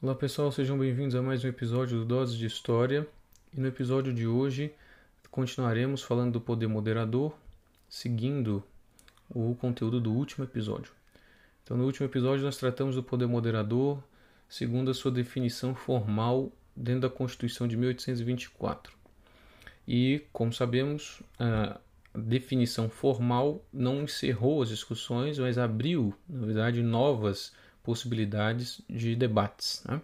Olá pessoal, sejam bem-vindos a mais um episódio do Doses de História. E no episódio de hoje continuaremos falando do poder moderador, seguindo o conteúdo do último episódio. Então, no último episódio, nós tratamos do poder moderador segundo a sua definição formal dentro da Constituição de 1824. E, como sabemos, a definição formal não encerrou as discussões, mas abriu, na verdade, novas possibilidades de debates. Né?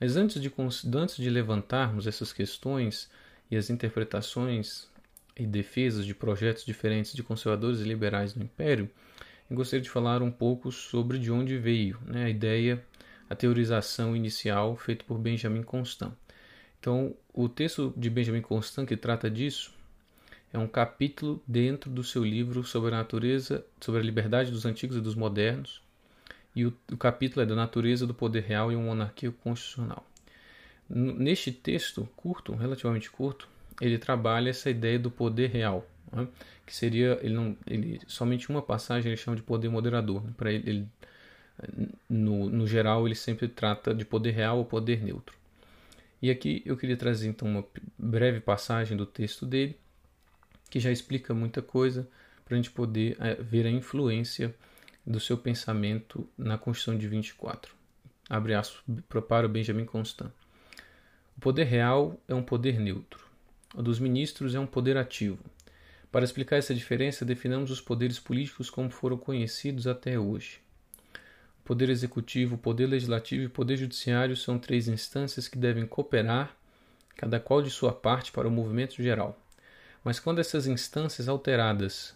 Mas antes de, antes de levantarmos essas questões e as interpretações e defesas de projetos diferentes de conservadores e liberais no Império, eu gostaria de falar um pouco sobre de onde veio né, a ideia, a teorização inicial feita por Benjamin Constant. Então, o texto de Benjamin Constant que trata disso é um capítulo dentro do seu livro sobre a natureza, sobre a liberdade dos antigos e dos modernos, e o, o capítulo é da natureza do poder real e uma monarquia constitucional. Neste texto curto, relativamente curto, ele trabalha essa ideia do poder real, né? que seria ele não ele somente uma passagem ele chama de poder moderador. Né? Para ele, ele no, no geral ele sempre trata de poder real ou poder neutro. E aqui eu queria trazer então uma breve passagem do texto dele que já explica muita coisa para a gente poder é, ver a influência do seu pensamento na Constituição de 24. Abre aspas para o Benjamin Constant. O poder real é um poder neutro. O dos ministros é um poder ativo. Para explicar essa diferença, definamos os poderes políticos como foram conhecidos até hoje. O poder executivo, o poder legislativo e o poder judiciário são três instâncias que devem cooperar, cada qual de sua parte, para o movimento geral. Mas quando essas instâncias alteradas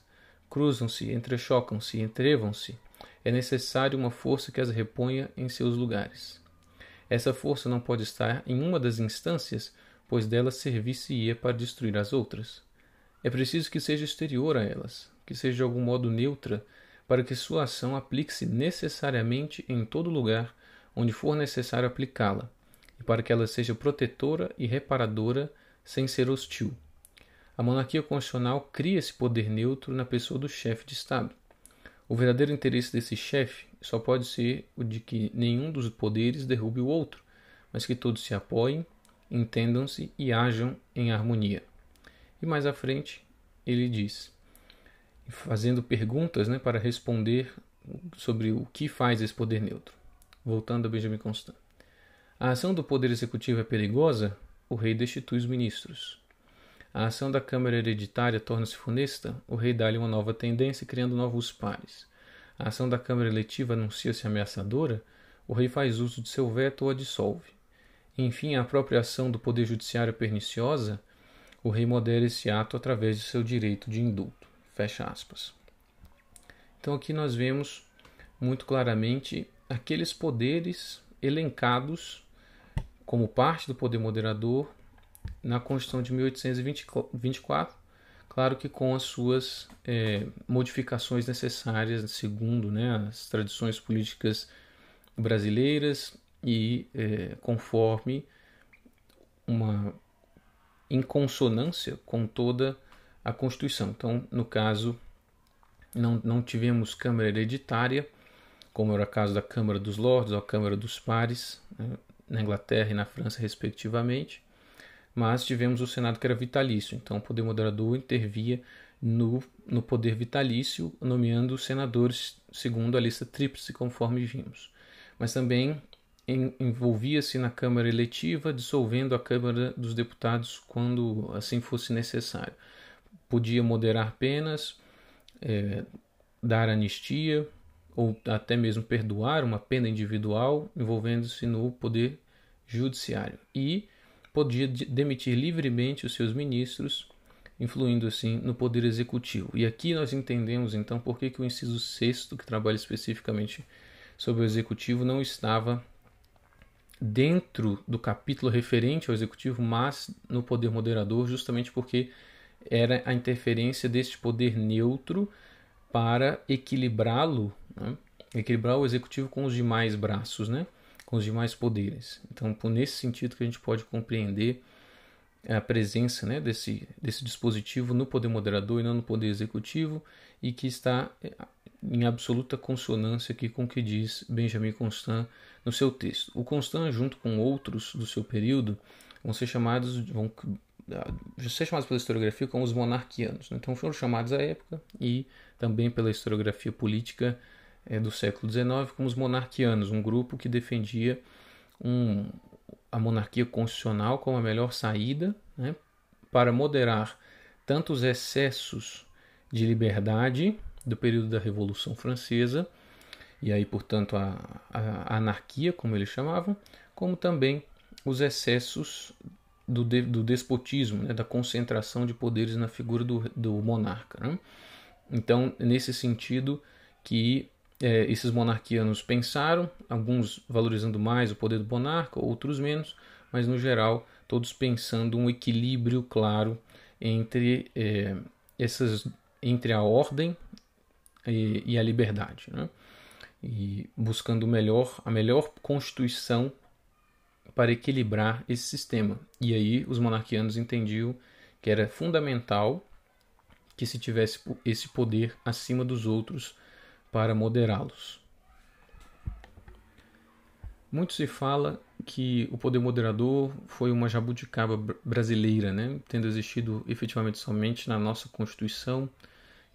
cruzam-se, entrechocam-se, entrevam-se, é necessário uma força que as reponha em seus lugares. Essa força não pode estar em uma das instâncias, pois dela servir-se-ia para destruir as outras. É preciso que seja exterior a elas, que seja de algum modo neutra, para que sua ação aplique-se necessariamente em todo lugar onde for necessário aplicá-la, e para que ela seja protetora e reparadora sem ser hostil. A monarquia constitucional cria esse poder neutro na pessoa do chefe de Estado. O verdadeiro interesse desse chefe só pode ser o de que nenhum dos poderes derrube o outro, mas que todos se apoiem, entendam-se e ajam em harmonia. E mais à frente, ele diz, fazendo perguntas né, para responder sobre o que faz esse poder neutro. Voltando a Benjamin Constant. A ação do poder executivo é perigosa? O rei destitui os ministros. A ação da Câmara Hereditária torna-se funesta, o rei dá-lhe uma nova tendência, criando novos pares. A ação da Câmara Eletiva anuncia-se ameaçadora, o rei faz uso de seu veto ou a dissolve. Enfim, a apropriação do poder judiciário perniciosa, o rei modera esse ato através de seu direito de indulto. Fecha aspas. Então aqui nós vemos muito claramente aqueles poderes elencados como parte do poder moderador na Constituição de 1824, claro que com as suas é, modificações necessárias, segundo né, as tradições políticas brasileiras e é, conforme uma em consonância com toda a Constituição. Então, no caso, não, não tivemos Câmara hereditária, como era o caso da Câmara dos Lordes ou a Câmara dos Pares, né, na Inglaterra e na França, respectivamente mas tivemos o Senado que era vitalício, então o poder moderador intervia no, no poder vitalício, nomeando senadores segundo a lista tríplice, conforme vimos. Mas também envolvia-se na Câmara eletiva, dissolvendo a Câmara dos Deputados quando assim fosse necessário. Podia moderar penas, é, dar anistia ou até mesmo perdoar uma pena individual, envolvendo-se no poder judiciário. E podia demitir livremente os seus ministros, influindo assim no poder executivo. E aqui nós entendemos então por que, que o inciso sexto, que trabalha especificamente sobre o executivo, não estava dentro do capítulo referente ao executivo, mas no poder moderador, justamente porque era a interferência deste poder neutro para equilibrá-lo, né? equilibrar o executivo com os demais braços, né? Com os demais poderes. Então, por nesse sentido que a gente pode compreender a presença né, desse, desse dispositivo no poder moderador e não no poder executivo, e que está é, em absoluta consonância aqui com o que diz Benjamin Constant no seu texto. O Constant, junto com outros do seu período, vão ser chamados, vão ser chamados pela historiografia como os monarquianos. Né? Então foram chamados à época e também pela historiografia política é, do século XIX como os monarquianos, um grupo que defendia um, a monarquia constitucional como a melhor saída né, para moderar tanto os excessos de liberdade do período da Revolução Francesa, e aí, portanto, a, a, anarquia, como eles chamavam, como também os excessos do, de, do despotismo, né, da concentração de poderes na figura do, do monarca. Né? Então, nesse sentido que é, esses monarquianos pensaram, alguns valorizando mais o poder do monarca, outros menos, mas no geral todos pensando um equilíbrio claro entre é, essas entre a ordem e, e a liberdade, né? e buscando melhor a melhor constituição para equilibrar esse sistema. E aí os monarquianos entendiam que era fundamental que se tivesse esse poder acima dos outros para moderá-los. Muito se fala que o poder moderador foi uma jabuticaba brasileira, né? tendo existido efetivamente somente na nossa Constituição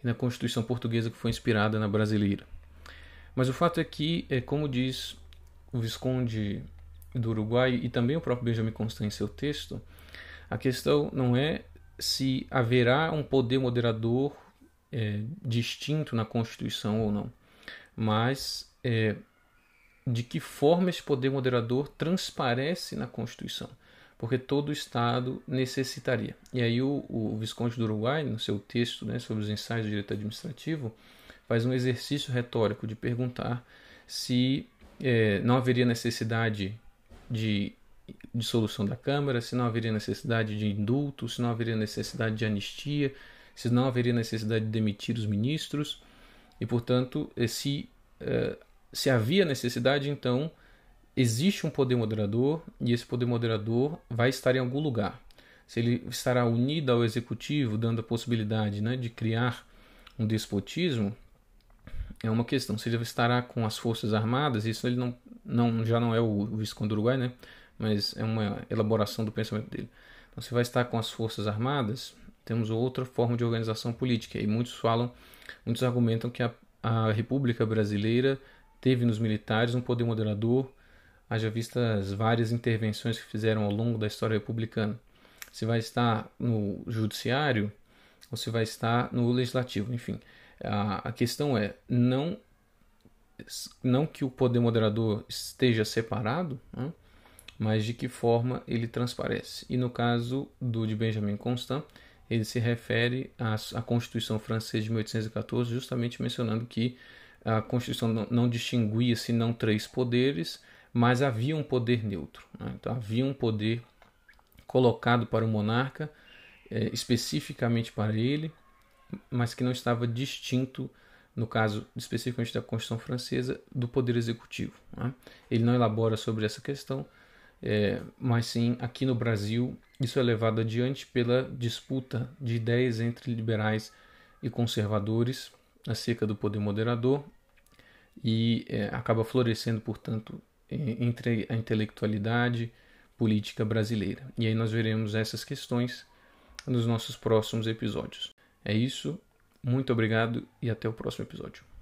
e na Constituição portuguesa que foi inspirada na brasileira. Mas o fato é que, é, como diz o Visconde do Uruguai e também o próprio Benjamin Constant em seu texto, a questão não é se haverá um poder moderador é, distinto na Constituição ou não, mas é, de que forma esse poder moderador transparece na Constituição, porque todo Estado necessitaria. E aí o, o Visconde do Uruguai, no seu texto né, sobre os ensaios do direito administrativo, faz um exercício retórico de perguntar se é, não haveria necessidade de dissolução da Câmara, se não haveria necessidade de indulto, se não haveria necessidade de anistia, se não haveria necessidade de demitir os ministros, e portanto, eh, se, eh, se havia necessidade, então existe um poder moderador e esse poder moderador vai estar em algum lugar. Se ele estará unido ao executivo, dando a possibilidade né, de criar um despotismo, é uma questão. Se ele estará com as forças armadas, isso ele não, não já não é o, Visconde do Uruguai, né? mas é uma elaboração do pensamento dele. Então, se vai estar com as forças armadas, temos outra forma de organização política. E muitos falam, muitos argumentam que a, a República Brasileira teve nos militares um poder moderador, haja vistas várias intervenções que fizeram ao longo da história republicana. Se vai estar no judiciário ou se vai estar no legislativo, enfim. A, a questão é não não que o poder moderador esteja separado, né, mas de que forma ele transparece. E no caso do de Benjamin Constant, ele se refere à, à Constituição Francesa de 1814, justamente mencionando que a Constituição não, não distinguia senão três poderes, mas havia um poder neutro. Né? Então havia um poder colocado para o monarca, é, especificamente para ele, mas que não estava distinto, no caso especificamente da Constituição Francesa, do poder executivo. Né? Ele não elabora sobre essa questão, é, mas sim aqui no Brasil isso é levado adiante pela disputa de ideias entre liberais e conservadores acerca do poder moderador e é, acaba florescendo, portanto, entre a intelectualidade política brasileira. E aí nós veremos essas questões nos nossos próximos episódios. É isso, muito obrigado e até o próximo episódio.